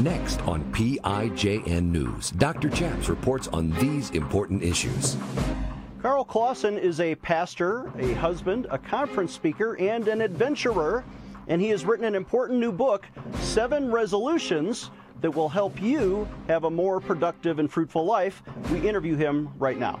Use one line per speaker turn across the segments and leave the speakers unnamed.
Next on PIJN News, Dr. Chaps reports on these important issues.
Karl Clauson is a pastor, a husband, a conference speaker, and an adventurer, and he has written an important new book, Seven Resolutions, that will help you have a more productive and fruitful life. We interview him right now.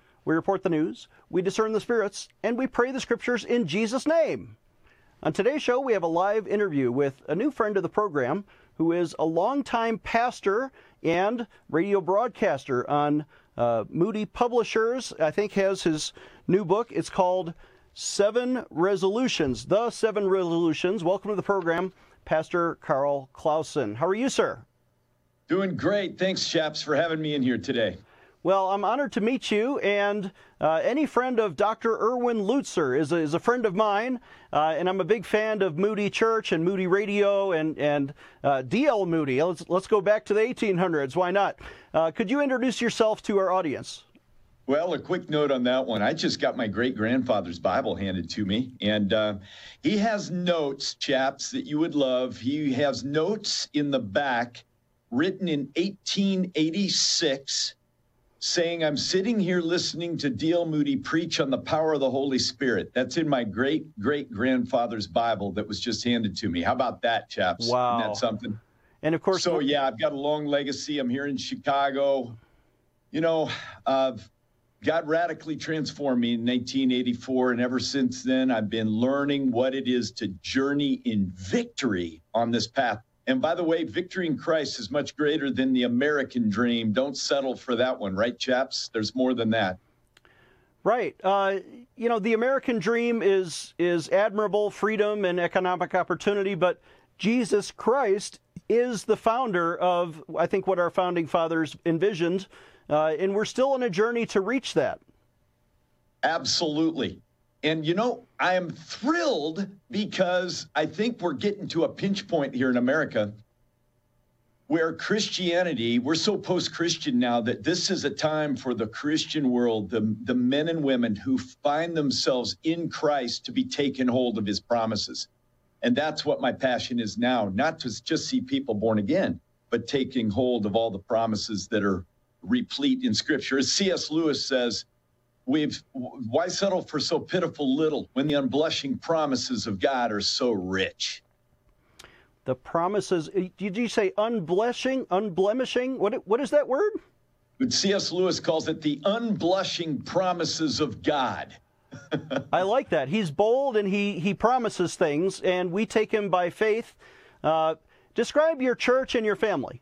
We report the news, we discern the spirits, and we pray the scriptures in Jesus' name. On today's show, we have a live interview with a new friend of the program who is a longtime pastor and radio broadcaster on uh, Moody Publishers. I think has his new book. It's called Seven Resolutions. The Seven Resolutions. Welcome to the program, Pastor Karl Clauson. How are you, sir?
Doing great. Thanks, chaps, for having me in here today.
Well, I'm honored to meet you, and uh, any friend of Dr. Erwin Lutzer is a, is a friend of mine, uh, and I'm a big fan of Moody Church and Moody Radio and and uh, D.L. Moody. Let's let's go back to the 1800s. Why not? Uh, could you introduce yourself to our audience?
Well, a quick note on that one. I just got my great grandfather's Bible handed to me, and uh, he has notes, chaps, that you would love. He has notes in the back written in 1886 saying, I'm sitting here listening to D.L. Moody preach on the power of the Holy Spirit. That's in my great great grandfather's Bible that was just handed to me. How about that, chaps?
Wow.
Isn't that something?
And of course,
so yeah, I've got a long legacy. I'm here in Chicago. You know, uh, God radically transformed me in 1984. And ever since then, I've been learning what it is to journey in victory on this path and by the way, victory in Christ is much greater than the American dream. Don't settle for that one, right, chaps? There's more than that.
Right. Uh, you know, the American dream is is admirable, freedom and economic opportunity, but Jesus Christ is the founder of, I think, what our founding fathers envisioned, uh, and we're still on a journey to reach that.
Absolutely. And you know, I am thrilled because I think we're getting to a pinch point here in America where Christianity, we're so post Christian now that this is a time for the Christian world, the, the men and women who find themselves in Christ to be taken hold of his promises. And that's what my passion is now, not to just see people born again, but taking hold of all the promises that are replete in Scripture. As C.S. Lewis says, we've why settle for so pitiful little when the unblushing promises of God are so rich?
The promises. Eh, did you say unblushing, unblemishing? What what is that word?
C.S. Lewis calls it the unblushing promises of God.
I like that. He's bold and he he promises things, and we take him by faith. Uh, describe your church and your family.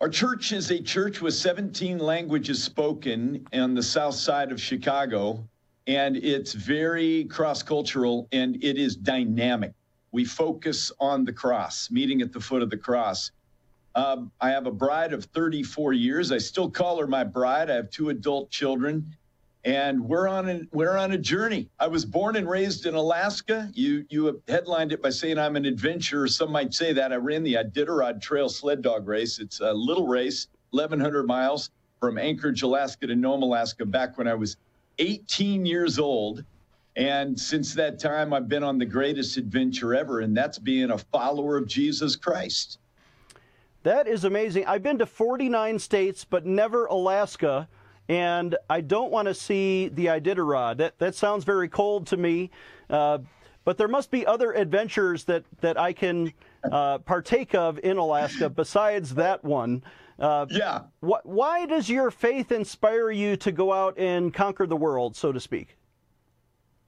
Our church is a church with 17 languages spoken on the south side of Chicago, and it's very cross cultural and it is dynamic. We focus on the cross, meeting at the foot of the cross. Um, I have a bride of 34 years. I still call her my bride. I have two adult children and we're on a we're on a journey. I was born and raised in Alaska. You you headlined it by saying I'm an adventurer. Some might say that I ran the Iditarod Trail sled dog race. It's a little race, 1,100 miles from Anchorage, Alaska to Nome, Alaska, back when I was 18 years old. And since that time, I've been on the greatest adventure ever, and that's being a follower of Jesus Christ.
That is amazing. I've been to 49 states, but never Alaska and I don't want to see the Iditarod. That that sounds very cold to me. Uh, but there must be other adventures that that I can uh, partake of in Alaska besides that one.
Uh, yeah.
Wh- why does your faith inspire you to go out and conquer the world, so to speak?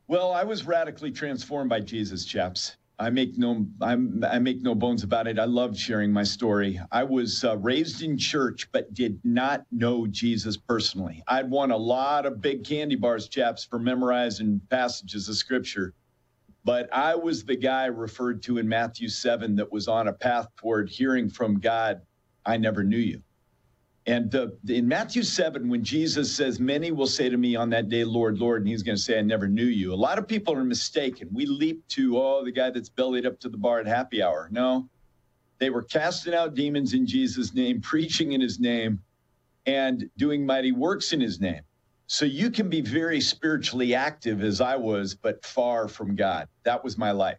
Well, I was radically transformed by Jesus, chaps. I make no I'm, i make no bones about it. I love sharing my story. I was uh, raised in church, but did not know Jesus personally. I'd won a lot of big candy bars, chaps, for memorizing passages of Scripture, but I was the guy referred to in Matthew seven that was on a path toward hearing from God I never knew you. And the, in Matthew 7, when Jesus says, Many will say to me on that day, Lord, Lord, and he's going to say, I never knew you. A lot of people are mistaken. We leap to, oh, the guy that's bellied up to the bar at happy hour. No, they were casting out demons in Jesus' name, preaching in his name, and doing mighty works in his name. So you can be very spiritually active as I was, but far from God. That was my life.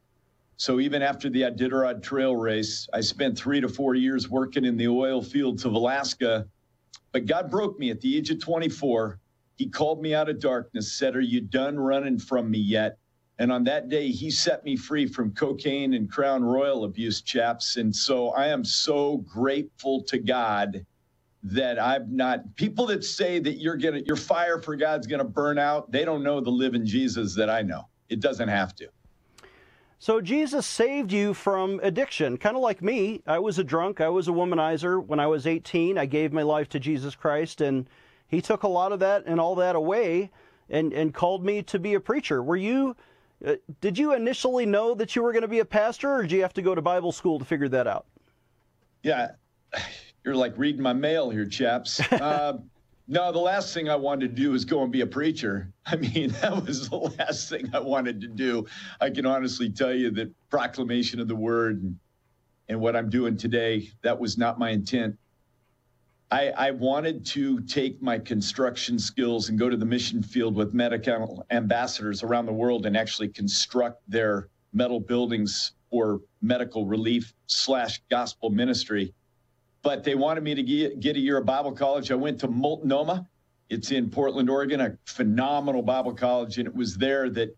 So even after the Iditarod Trail race, I spent three to four years working in the oil fields of Alaska. But God broke me at the age of 24. He called me out of darkness, said, Are you done running from me yet? And on that day, he set me free from cocaine and Crown Royal abuse, chaps. And so I am so grateful to God that I'm not people that say that you're gonna your fire for God's gonna burn out, they don't know the living Jesus that I know. It doesn't have to.
So Jesus saved you from addiction, kind of like me. I was a drunk, I was a womanizer. When I was 18, I gave my life to Jesus Christ, and He took a lot of that and all that away, and and called me to be a preacher. Were you? Uh, did you initially know that you were going to be a pastor, or did you have to go to Bible school to figure that out?
Yeah, you're like reading my mail here, chaps. Uh, no, the last thing I wanted to do was go and be a preacher. I mean, that was the last thing I wanted to do. I can honestly tell you that proclamation of the word and, and what I'm doing today, that was not my intent. I, I, wanted to take my construction skills and go to the mission field with medical ambassadors around the world and actually construct their metal buildings for medical relief slash gospel ministry but they wanted me to get, get a year of Bible college. I went to Multnomah. It's in Portland, Oregon, a phenomenal Bible college. And it was there that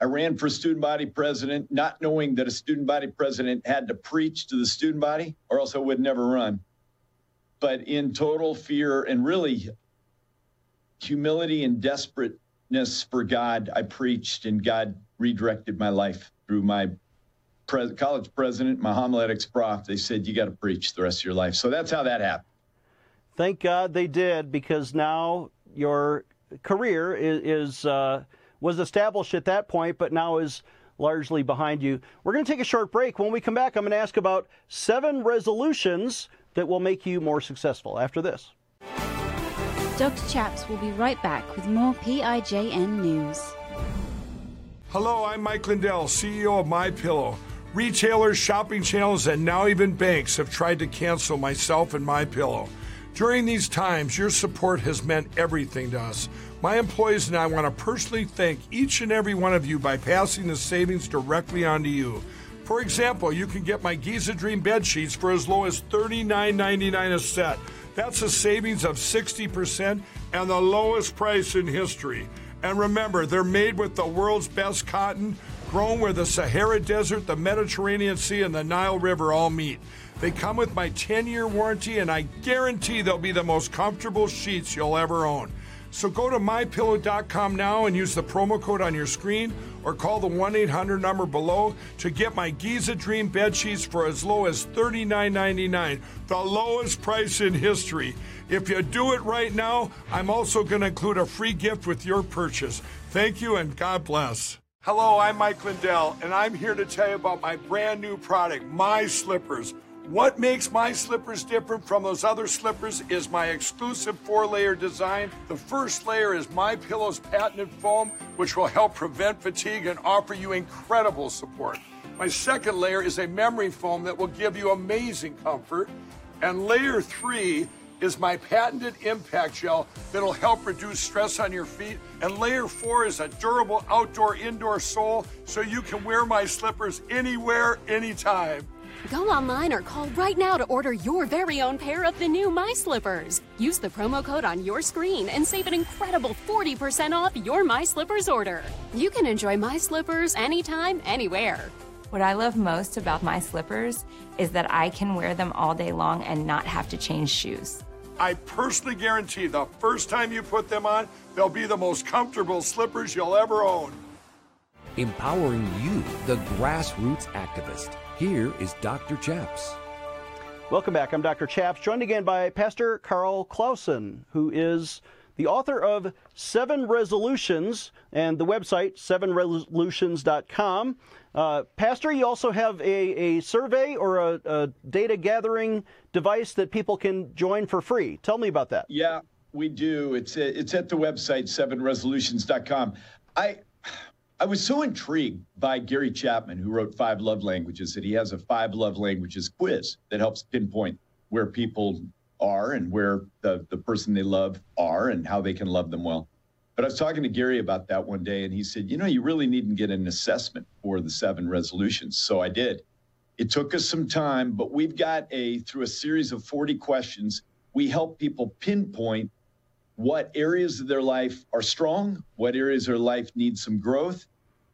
I ran for student body president, not knowing that a student body president had to preach to the student body, or else I would never run. But in total fear and really humility and desperateness for God, I preached, and God redirected my life through my pres- college president, my homiletics prof, they said, you got to preach the rest of your life. So that's how that happened.
Thank God they did, because now your career is, is uh, was established at that point, but now is largely behind you. We're going to take a short break. When we come back, I'm going to ask about seven resolutions that will make you more successful after this.
Dr. Chaps will be right back with more PIJN news.
Hello, I'm Mike Lindell, CEO of My Pillow. Retailers, shopping channels, and now even banks have tried to cancel myself and my pillow. During these times, your support has meant everything to us. My employees and I want to personally thank each and every one of you by passing the savings directly on to you. For example, you can get my Giza Dream bed sheets for as low as $39.99 a set. That's a savings of 60% and the lowest price in history. And remember, they're made with the world's best cotton grown where the Sahara Desert, the Mediterranean Sea, and the Nile River all meet. They come with my 10 year warranty, and I guarantee they'll be the most comfortable sheets you'll ever own. So go to mypillow.com now and use the promo code on your screen or call the 1 800 number below to get my Giza Dream bed sheets for as low as $39.99, the lowest price in history. If you do it right now, I'm also going to include a free gift with your purchase. Thank you and God bless. Hello, I'm Mike Lindell, and I'm here to tell you about my brand new product, My Slippers. What makes my slippers different from those other slippers is my exclusive four-layer design. The first layer is My Pillow's patented foam, which will help prevent fatigue and offer you incredible support. My second layer is a memory foam that will give you amazing comfort. And layer three is my patented impact gel that'll help reduce stress on your feet. And layer four is a durable outdoor indoor sole so you can wear my slippers anywhere, anytime.
Go online or call right now to order your very own pair of the new My Slippers. Use the promo code on your screen and save an incredible 40% off your My Slippers order. You can enjoy My Slippers anytime, anywhere.
What I love most about my slippers is that I can wear them all day long and not have to change shoes.
I personally guarantee the first time you put them on, they'll be the most comfortable slippers you'll ever own.
Empowering you, the grassroots activist. Here is Dr. Chaps.
Welcome back. I'm Dr. Chaps, joined again by Pastor Karl Clauson, who is the author of Seven Resolutions and the website sevenresolutions.com. Uh, Pastor, you also have a, a survey or a, a, data gathering device that people can join for free. Tell me about that.
Yeah, we do. It's it's at the website sevenresolutions.com. I I was so intrigued by Gary Chapman, who wrote Five Love Languages, that he has a Five Love Languages quiz that helps pinpoint where people are and where the, the person they love are and how they can love them well. But I was talking to Gary about that one day, and he said, You know, you really need to get an assessment for the seven resolutions. So I did. It took us some time, but we've got a, through a series of 40 questions, we help people pinpoint what areas of their life are strong, what areas of their life need some growth.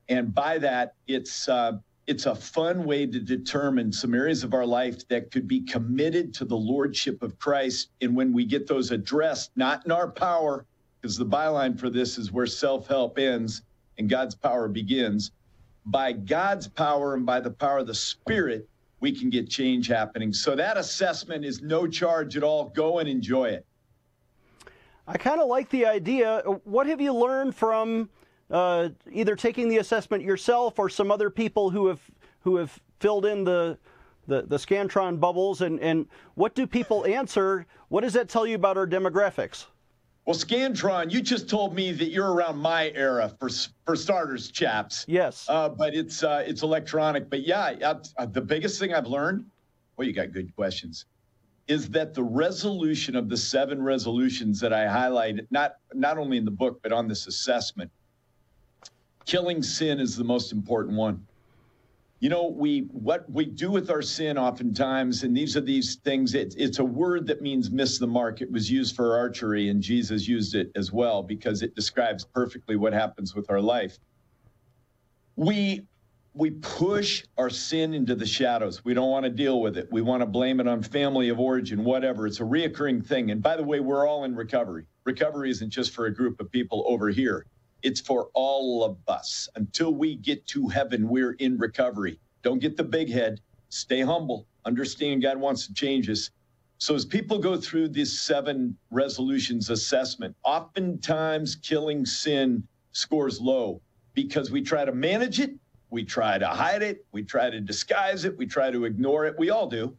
And by that, it's, uh, it's a fun way to determine some areas of our life that could be committed to the lordship of Christ. And when we get those addressed, not in our power, because the byline for this is where self help ends and God's power begins. By God's power and by the power of the Spirit, we can get change happening. So that assessment is no charge at all. Go and enjoy it.
I kind of like the idea. What have you learned from uh, either taking the assessment yourself or some other people who have who have filled in the the, the Scantron bubbles? And, and what do people answer? What does that tell you about our demographics?
Well, Scantron, you just told me that you're around my era for for starters, chaps.
Yes.
Uh, but it's uh, it's electronic. But yeah, uh, the biggest thing I've learned. Well, you got good questions. Is that the resolution of the seven resolutions that I highlighted, not not only in the book but on this assessment? Killing sin is the most important one. You know we what we do with our sin oftentimes and these are these things it, it's a word that means miss the mark. It was used for archery and jesus used it as well because it describes perfectly what happens with our life. We we push our sin into the shadows. We don't want to deal with it. We want to blame it on family of origin whatever. It's a reoccurring thing. And by the way we're all in recovery. Recovery isn't just for a group of people over here it's for all of us. Until we get to heaven, we're in recovery. Don't get the big head. Stay humble. Understand God wants to change us. So as people go through this seven resolutions assessment, oftentimes killing sin scores low because we try to manage it, we try to hide it, we try to disguise it, we try to ignore it. We all do.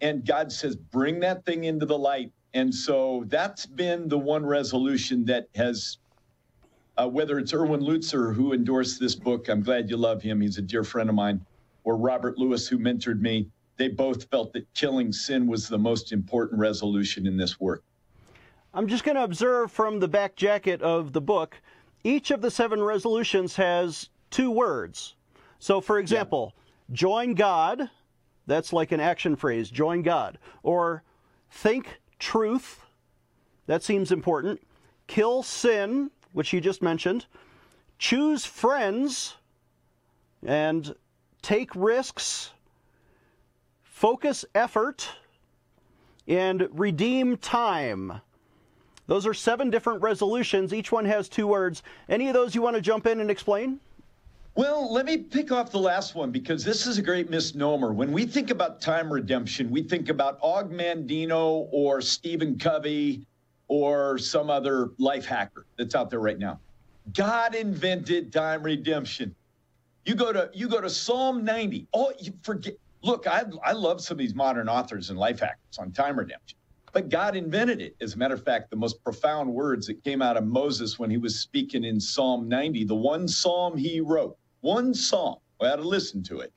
And God says, bring that thing into the light. And so that's been the one resolution that has uh, whether it's Erwin Lutzer who endorsed this book, I'm glad you love him. He's a dear friend of mine, or Robert Lewis who mentored me. They both felt that killing sin was the most important resolution in this work.
I'm just going to observe from the back jacket of the book, each of the seven resolutions has two words. So, for example, yeah. join God, that's like an action phrase, join God. Or think truth, that seems important. Kill sin, which you just mentioned, choose friends, and take risks, focus effort, and redeem time. Those are seven different resolutions. Each one has two words. Any of those you want to jump in and explain?
Well, let me pick off the last one because this is a great misnomer. When we think about time redemption, we think about Og Mandino or Stephen Covey or some other life hacker that's out there right now. God invented time redemption. You go to you go to Psalm 90. Oh, you forget. Look, I I love some of these modern authors and life hackers on time redemption. But God invented it. As a matter of fact, the most profound words that came out of Moses when he was speaking in Psalm 90, the one psalm he wrote, one psalm, we had to listen to it.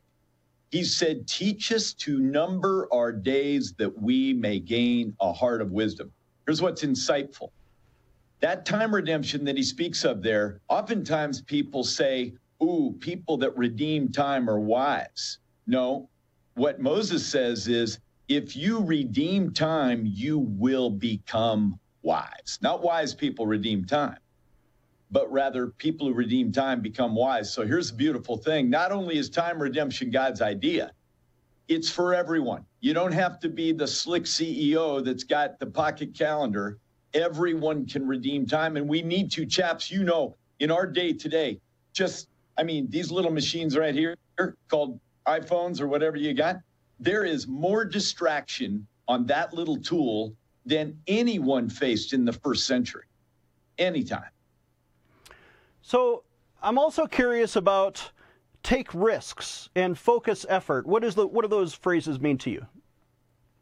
He said, Teach us to number our days that we may gain a heart of wisdom. Here's what's insightful that time redemption that he speaks of there, oftentimes people say, Ooh, people that redeem time are wise. No, what Moses says is, if you redeem time, you will become wise. Not wise people redeem time, but rather people who redeem time become wise. So here's the beautiful thing not only is time redemption God's idea, it's for everyone. You don't have to be the slick CEO that's got the pocket calendar. Everyone can redeem time. And we need to, chaps, you know, in our day today, just, I mean, these little machines right here called iPhones or whatever you got, there is more distraction on that little tool than anyone faced in the first century, anytime.
So I'm also curious about take risks and focus effort. What is the what do those phrases mean to you?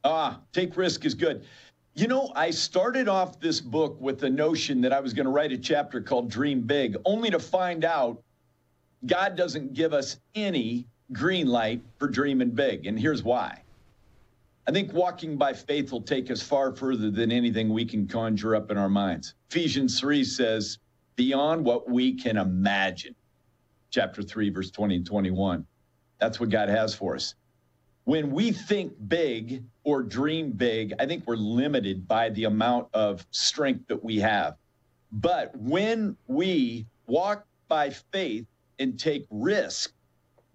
Ah, take risk is good. You know, I started off this book with the notion that I was going to write a chapter called Dream Big, only to find out God doesn't give us any green light for dreaming big. And here's why. I think walking by faith will take us far further than anything we can conjure up in our minds. Ephesians 3 says, beyond what we can imagine. Chapter 3, verse 20 and 21. That's what God has for us when we think big or dream big, I think we're limited by the amount of strength that we have. But when we walk by faith and take risk,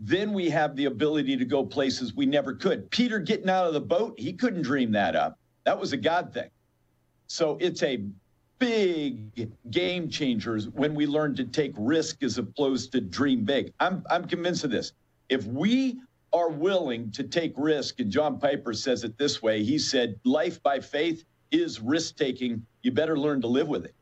then we have the ability to go places we never could. Peter getting out of the boat, he couldn't dream that up. That was a God thing. So it's a big game changers when we learn to take risk as opposed to dream big. I'm I'm convinced of this. If we are willing to take risk. And John Piper says it this way he said, Life by faith is risk taking. You better learn to live with it.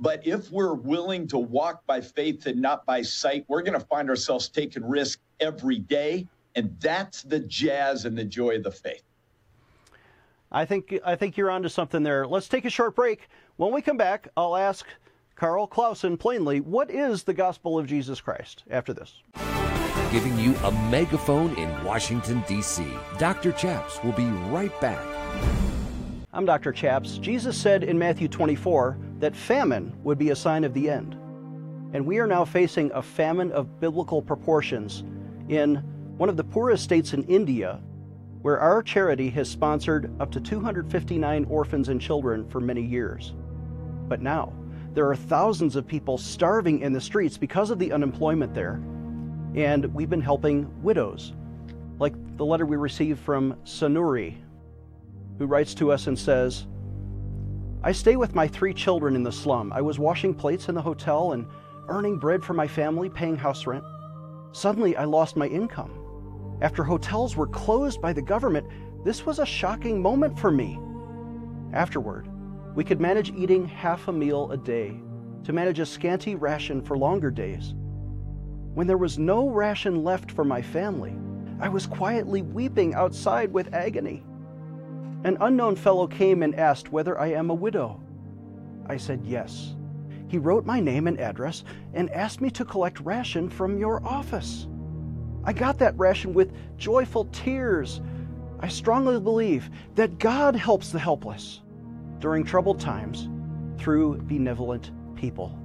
But if we're willing to walk by faith and not by sight, we're going to find ourselves taking risk every day. And that's the jazz and the joy of the faith.
I think I think you're onto something there. Let's take a short break. When we come back, I'll ask Karl Clauson plainly, what is the gospel of Jesus Christ after this?
giving you a megaphone in Washington, D.C. Dr. Chaps will be right back.
I'm Dr. Chaps. Jesus said in Matthew 24 that famine would be a sign of the end. And we are now facing a famine of biblical proportions in one of the poorest states in India, where our charity has sponsored up to 259 orphans and children for many years. But now, there are thousands of people starving in the streets because of the unemployment there and we've been helping widows, like the letter we received from Sanuri, who writes to us and says, I stay with my three children in the slum. I was washing plates in the hotel and earning bread for my family, paying house rent. Suddenly, I lost my income. After hotels were closed by the government, this was a shocking moment for me. Afterward, we could manage eating half a meal a day to manage a scanty ration for longer days. When there was no ration left for my family, I was quietly weeping outside with agony. An unknown fellow came and asked whether I am a widow. I said yes. He wrote my name and address and asked me to collect ration from your office. I got that ration with joyful tears. I strongly believe that God helps the helpless during troubled times through benevolent people.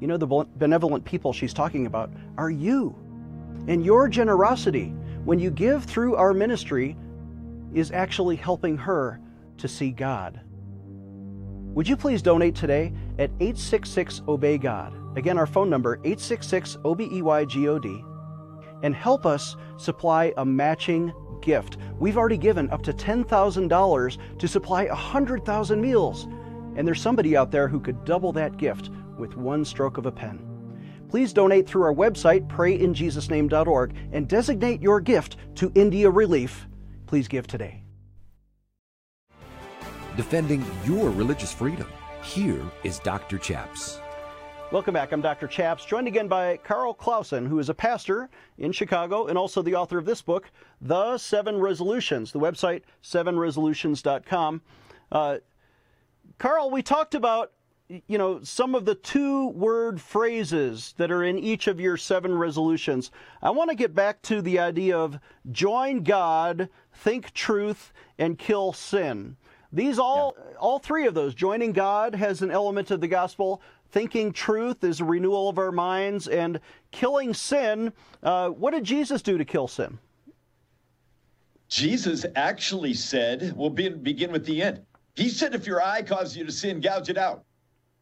You know, the benevolent people she's talking about are you. And your generosity, when you give through our ministry, is actually helping her to see God. Would you please donate today at 866 Obey God? Again, our phone number 866 O B E Y G O D, and help us supply a matching gift. We've already given up to $10,000 to supply 100,000 meals, and there's somebody out there who could double that gift with one stroke of a pen. Please donate through our website, prayinjesusname.org, and designate your gift to India Relief. Please give today.
Defending your religious freedom. Here is Dr. Chaps.
Welcome back. I'm Dr. Chaps, joined again by Karl Clauson, who is a pastor in Chicago and also the author of this book, The Seven Resolutions. The website, sevenresolutions.com. Uh, Karl, we talked about you know, some of the two word phrases that are in each of your seven resolutions. I want to get back to the idea of join God, think truth, and kill sin. These all, yeah. all three of those, joining God has an element of the gospel. Thinking truth is a renewal of our minds, and killing sin. Uh, what did Jesus do to kill sin?
Jesus actually said, we'll be, begin with the end. He said, if your eye causes you to sin, gouge it out.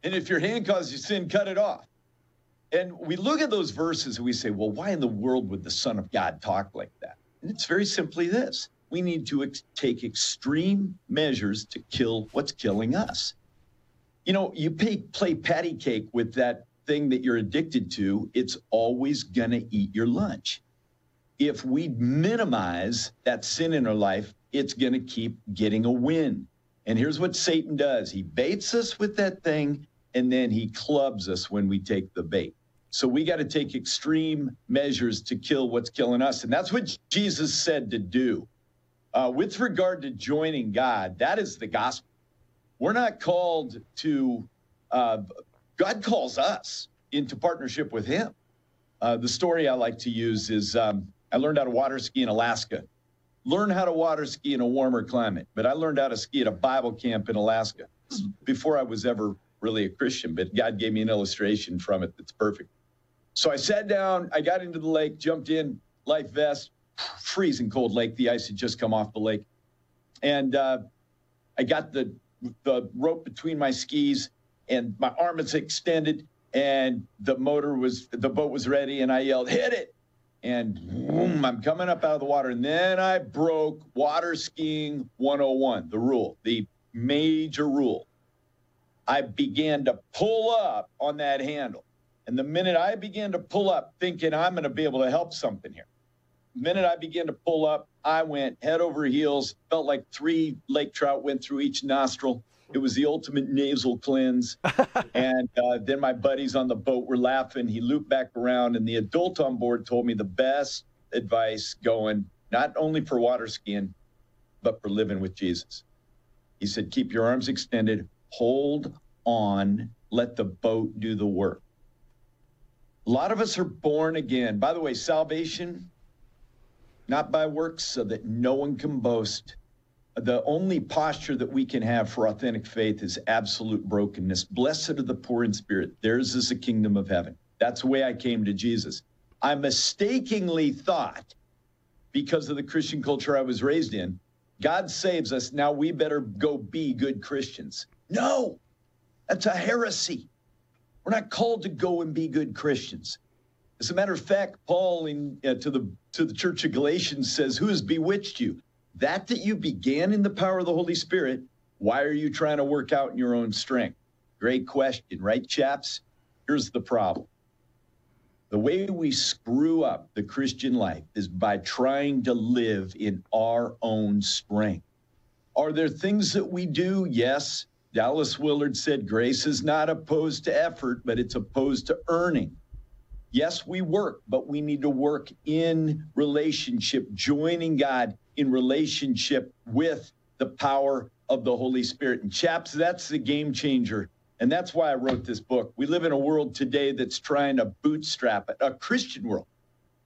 And if your hand causes you sin, cut it off. And we look at those verses and we say, well, why in the world would the Son of God talk like that? And it's very simply this we need to ex- take extreme measures to kill what's killing us. You know, you pay, play patty cake with that thing that you're addicted to, it's always going to eat your lunch. If we minimize that sin in our life, it's going to keep getting a win. And here's what Satan does he baits us with that thing and then he clubs us when we take the bait. So we got to take extreme measures to kill what's killing us. And that's what Jesus said to do. Uh, with regard to joining God, that is the gospel. We're not called to, uh, God calls us into partnership with Him. Uh, the story I like to use is um, I learned how to water ski in Alaska. Learn how to water ski in a warmer climate, but I learned how to ski at a Bible camp in Alaska before I was ever really a Christian, but God gave me an illustration from it that's perfect. So I sat down, I got into the lake, jumped in, life vest, freezing cold lake. The ice had just come off the lake. And uh, I got the, the rope between my skis and my arm is extended and the motor was, the boat was ready and I yelled, hit it. And boom, I'm coming up out of the water. And then I broke water skiing 101, the rule, the major rule. I began to pull up on that handle. And the minute I began to pull up, thinking I'm going to be able to help something here, the minute I began to pull up, I went head over heels, felt like three lake trout went through each nostril. It was the ultimate nasal cleanse. and uh, then my buddies on the boat were laughing. He looped back around, and the adult on board told me the best advice going, not only for water skiing, but for living with Jesus. He said, keep your arms extended, hold on, let the boat do the work. A lot of us are born again. By the way, salvation, not by works, so that no one can boast. The only posture that we can have for authentic faith is absolute brokenness. Blessed are the poor in spirit. Theirs is the kingdom of heaven. That's the way I came to Jesus. I mistakenly thought, because of the Christian culture I was raised in, God saves us. Now we better go be good Christians. No, that's a heresy. We're not called to go and be good Christians. As a matter of fact, Paul in, uh, to the to the church of Galatians says, "Who has bewitched you? That that you began in the power of the Holy Spirit. Why are you trying to work out in your own strength?" Great question, right, chaps? Here's the problem. The way we screw up the Christian life is by trying to live in our own strength. Are there things that we do? Yes. Dallas Willard said grace is not opposed to effort, but it's opposed to earning. Yes, we work, but we need to work in relationship, joining God in relationship with the power of the Holy Spirit. And chaps, that's the game changer and that's why I wrote this book. We live in a world today that's trying to bootstrap it, a Christian world.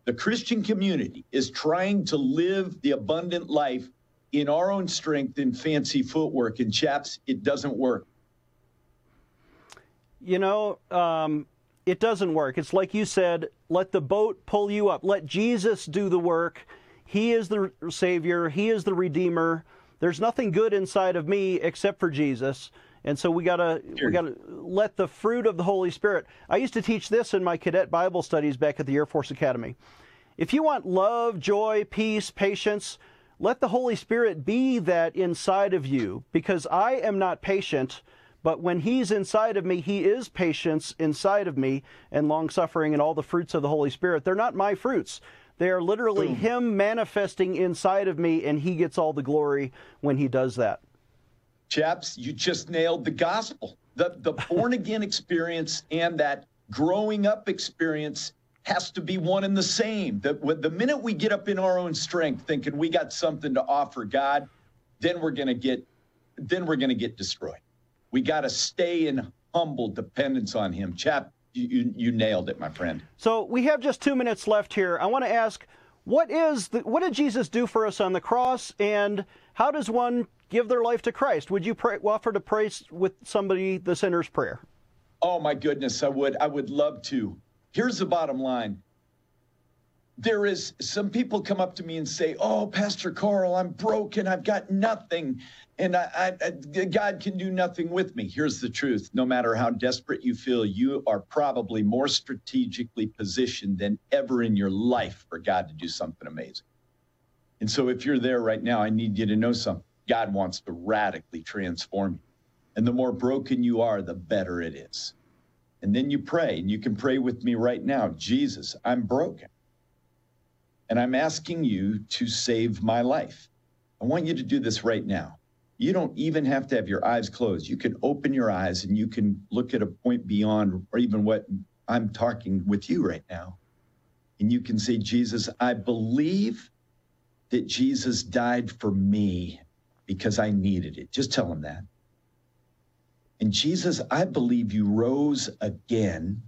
The Christian community is trying to live the abundant life in our own strength and fancy footwork. And chaps, it doesn't work.
You know, um, it doesn't work. It's like you said let the boat pull you up, let Jesus do the work. He is the Savior, He is the Redeemer. There's nothing good inside of me except for Jesus. And so we gotta sure. we gotta let the fruit of the Holy Spirit. I used to teach this in my cadet Bible studies back at the Air Force Academy. If you want love, joy, peace, patience, let the Holy Spirit be that inside of you, because I am not patient, but when He's inside of me, He is patience inside of me, and long suffering, and all the fruits of the Holy Spirit. They're not my fruits. They are literally Boom. Him manifesting inside of me, and He gets all the glory when He does that
chaps, you just nailed the gospel. The, the born again experience and that growing up experience has to be one and the same. That the minute we get up in our own strength, thinking we got something to offer God, then we're gonna get, then we're gonna get destroyed. We got to stay in humble dependence on Him. Chap, you, you nailed it, my friend.
So we have just two minutes left here. I want to ask, what is the, what did Jesus do for us on the cross, and how does one give their life to Christ. Would you pray, offer to pray with somebody the sinner's prayer?
Oh my goodness, I would. I would love to. Here's the bottom line. There is some people come up to me and say, "Oh, Pastor Karl, I'm broken. I've got nothing, and I, I, I, God can do nothing with me." Here's the truth: no matter how desperate you feel, you are probably more strategically positioned than ever in your life for God to do something amazing. And so, if you're there right now, I need you to know something. God wants to radically transform you. And the more broken you are, the better it is. And then you pray, and you can pray with me right now Jesus, I'm broken. And I'm asking you to save my life. I want you to do this right now. You don't even have to have your eyes closed. You can open your eyes and you can look at a point beyond or even what I'm talking with you right now. And you can say, Jesus, I believe that Jesus died for me because I needed it. Just tell him that. And Jesus, I believe you rose again.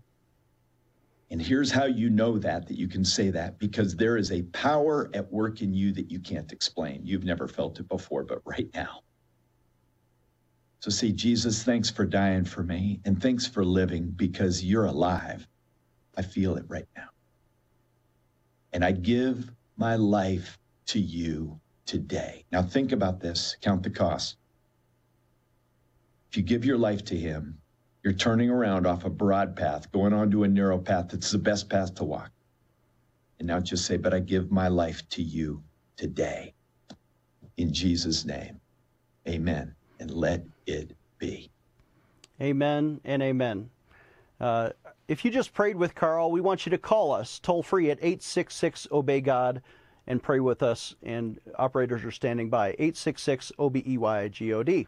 And here's how you know that, that you can say that, because there is a power at work in you that you can't explain. You've never felt it before, but right now. So say, Jesus, thanks for dying for me, and thanks for living because you're alive. I feel it right now. And I give my life to you today. Now think about this, count the cost. If you give your life to him, you're turning around off a broad path, going onto a narrow path that's the best path to walk. And now just say, But I give my life to you today. In Jesus' name, amen. And let it be.
Amen and amen. Uh, if you just prayed with Karl, we want you to call us toll free at 866 Obey God and pray with us. And operators are standing by 866 O B E Y G O D.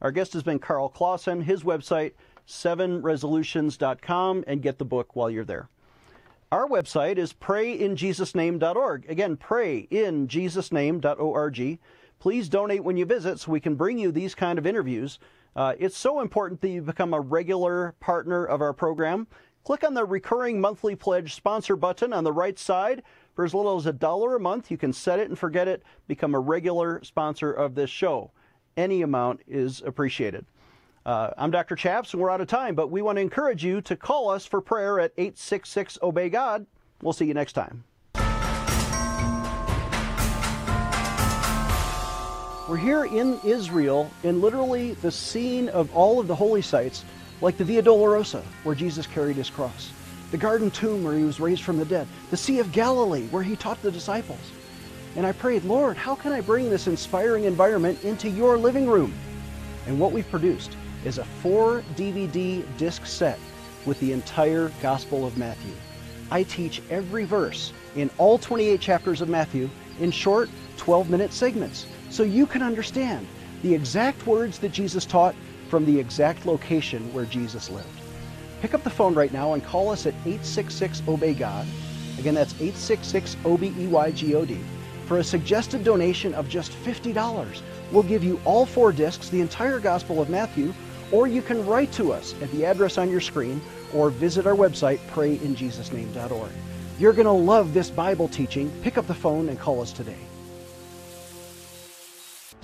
Our guest has been Karl Clauson. His website, sevenresolutions.com, and get the book while you're there. Our website is prayinjesusname.org. Again, prayinjesusname.org. Please donate when you visit so we can bring you these kind of interviews. Uh, it's so important that you become a regular partner of our program. Click on the recurring monthly pledge sponsor button on the right side. For as little as a dollar a month, you can set it and forget it, become a regular sponsor of this show. Any amount is appreciated. Uh, I'm Dr. Chaps, and we're out of time, but we want to encourage you to call us for prayer at 866 Obey God. We'll see you next time. We're here in Israel, in literally the scene of all of the holy sites, like the Via Dolorosa, where Jesus carried his cross, the Garden Tomb, where he was raised from the dead, the Sea of Galilee, where he taught the disciples. And I prayed, Lord, how can I bring this inspiring environment into your living room? And what we've produced is a four DVD disc set with the entire Gospel of Matthew. I teach every verse in all 28 chapters of Matthew in short 12 minute segments so you can understand the exact words that Jesus taught from the exact location where Jesus lived. Pick up the phone right now and call us at 866 Obey God. Again, that's 866 O B E Y G O D. For a suggested donation of just $50, we'll give you all four discs, the entire Gospel of Matthew, or you can write to us at the address on your screen or visit our website, prayinjesusname.org. You're going to love this Bible teaching. Pick up the phone and call us today.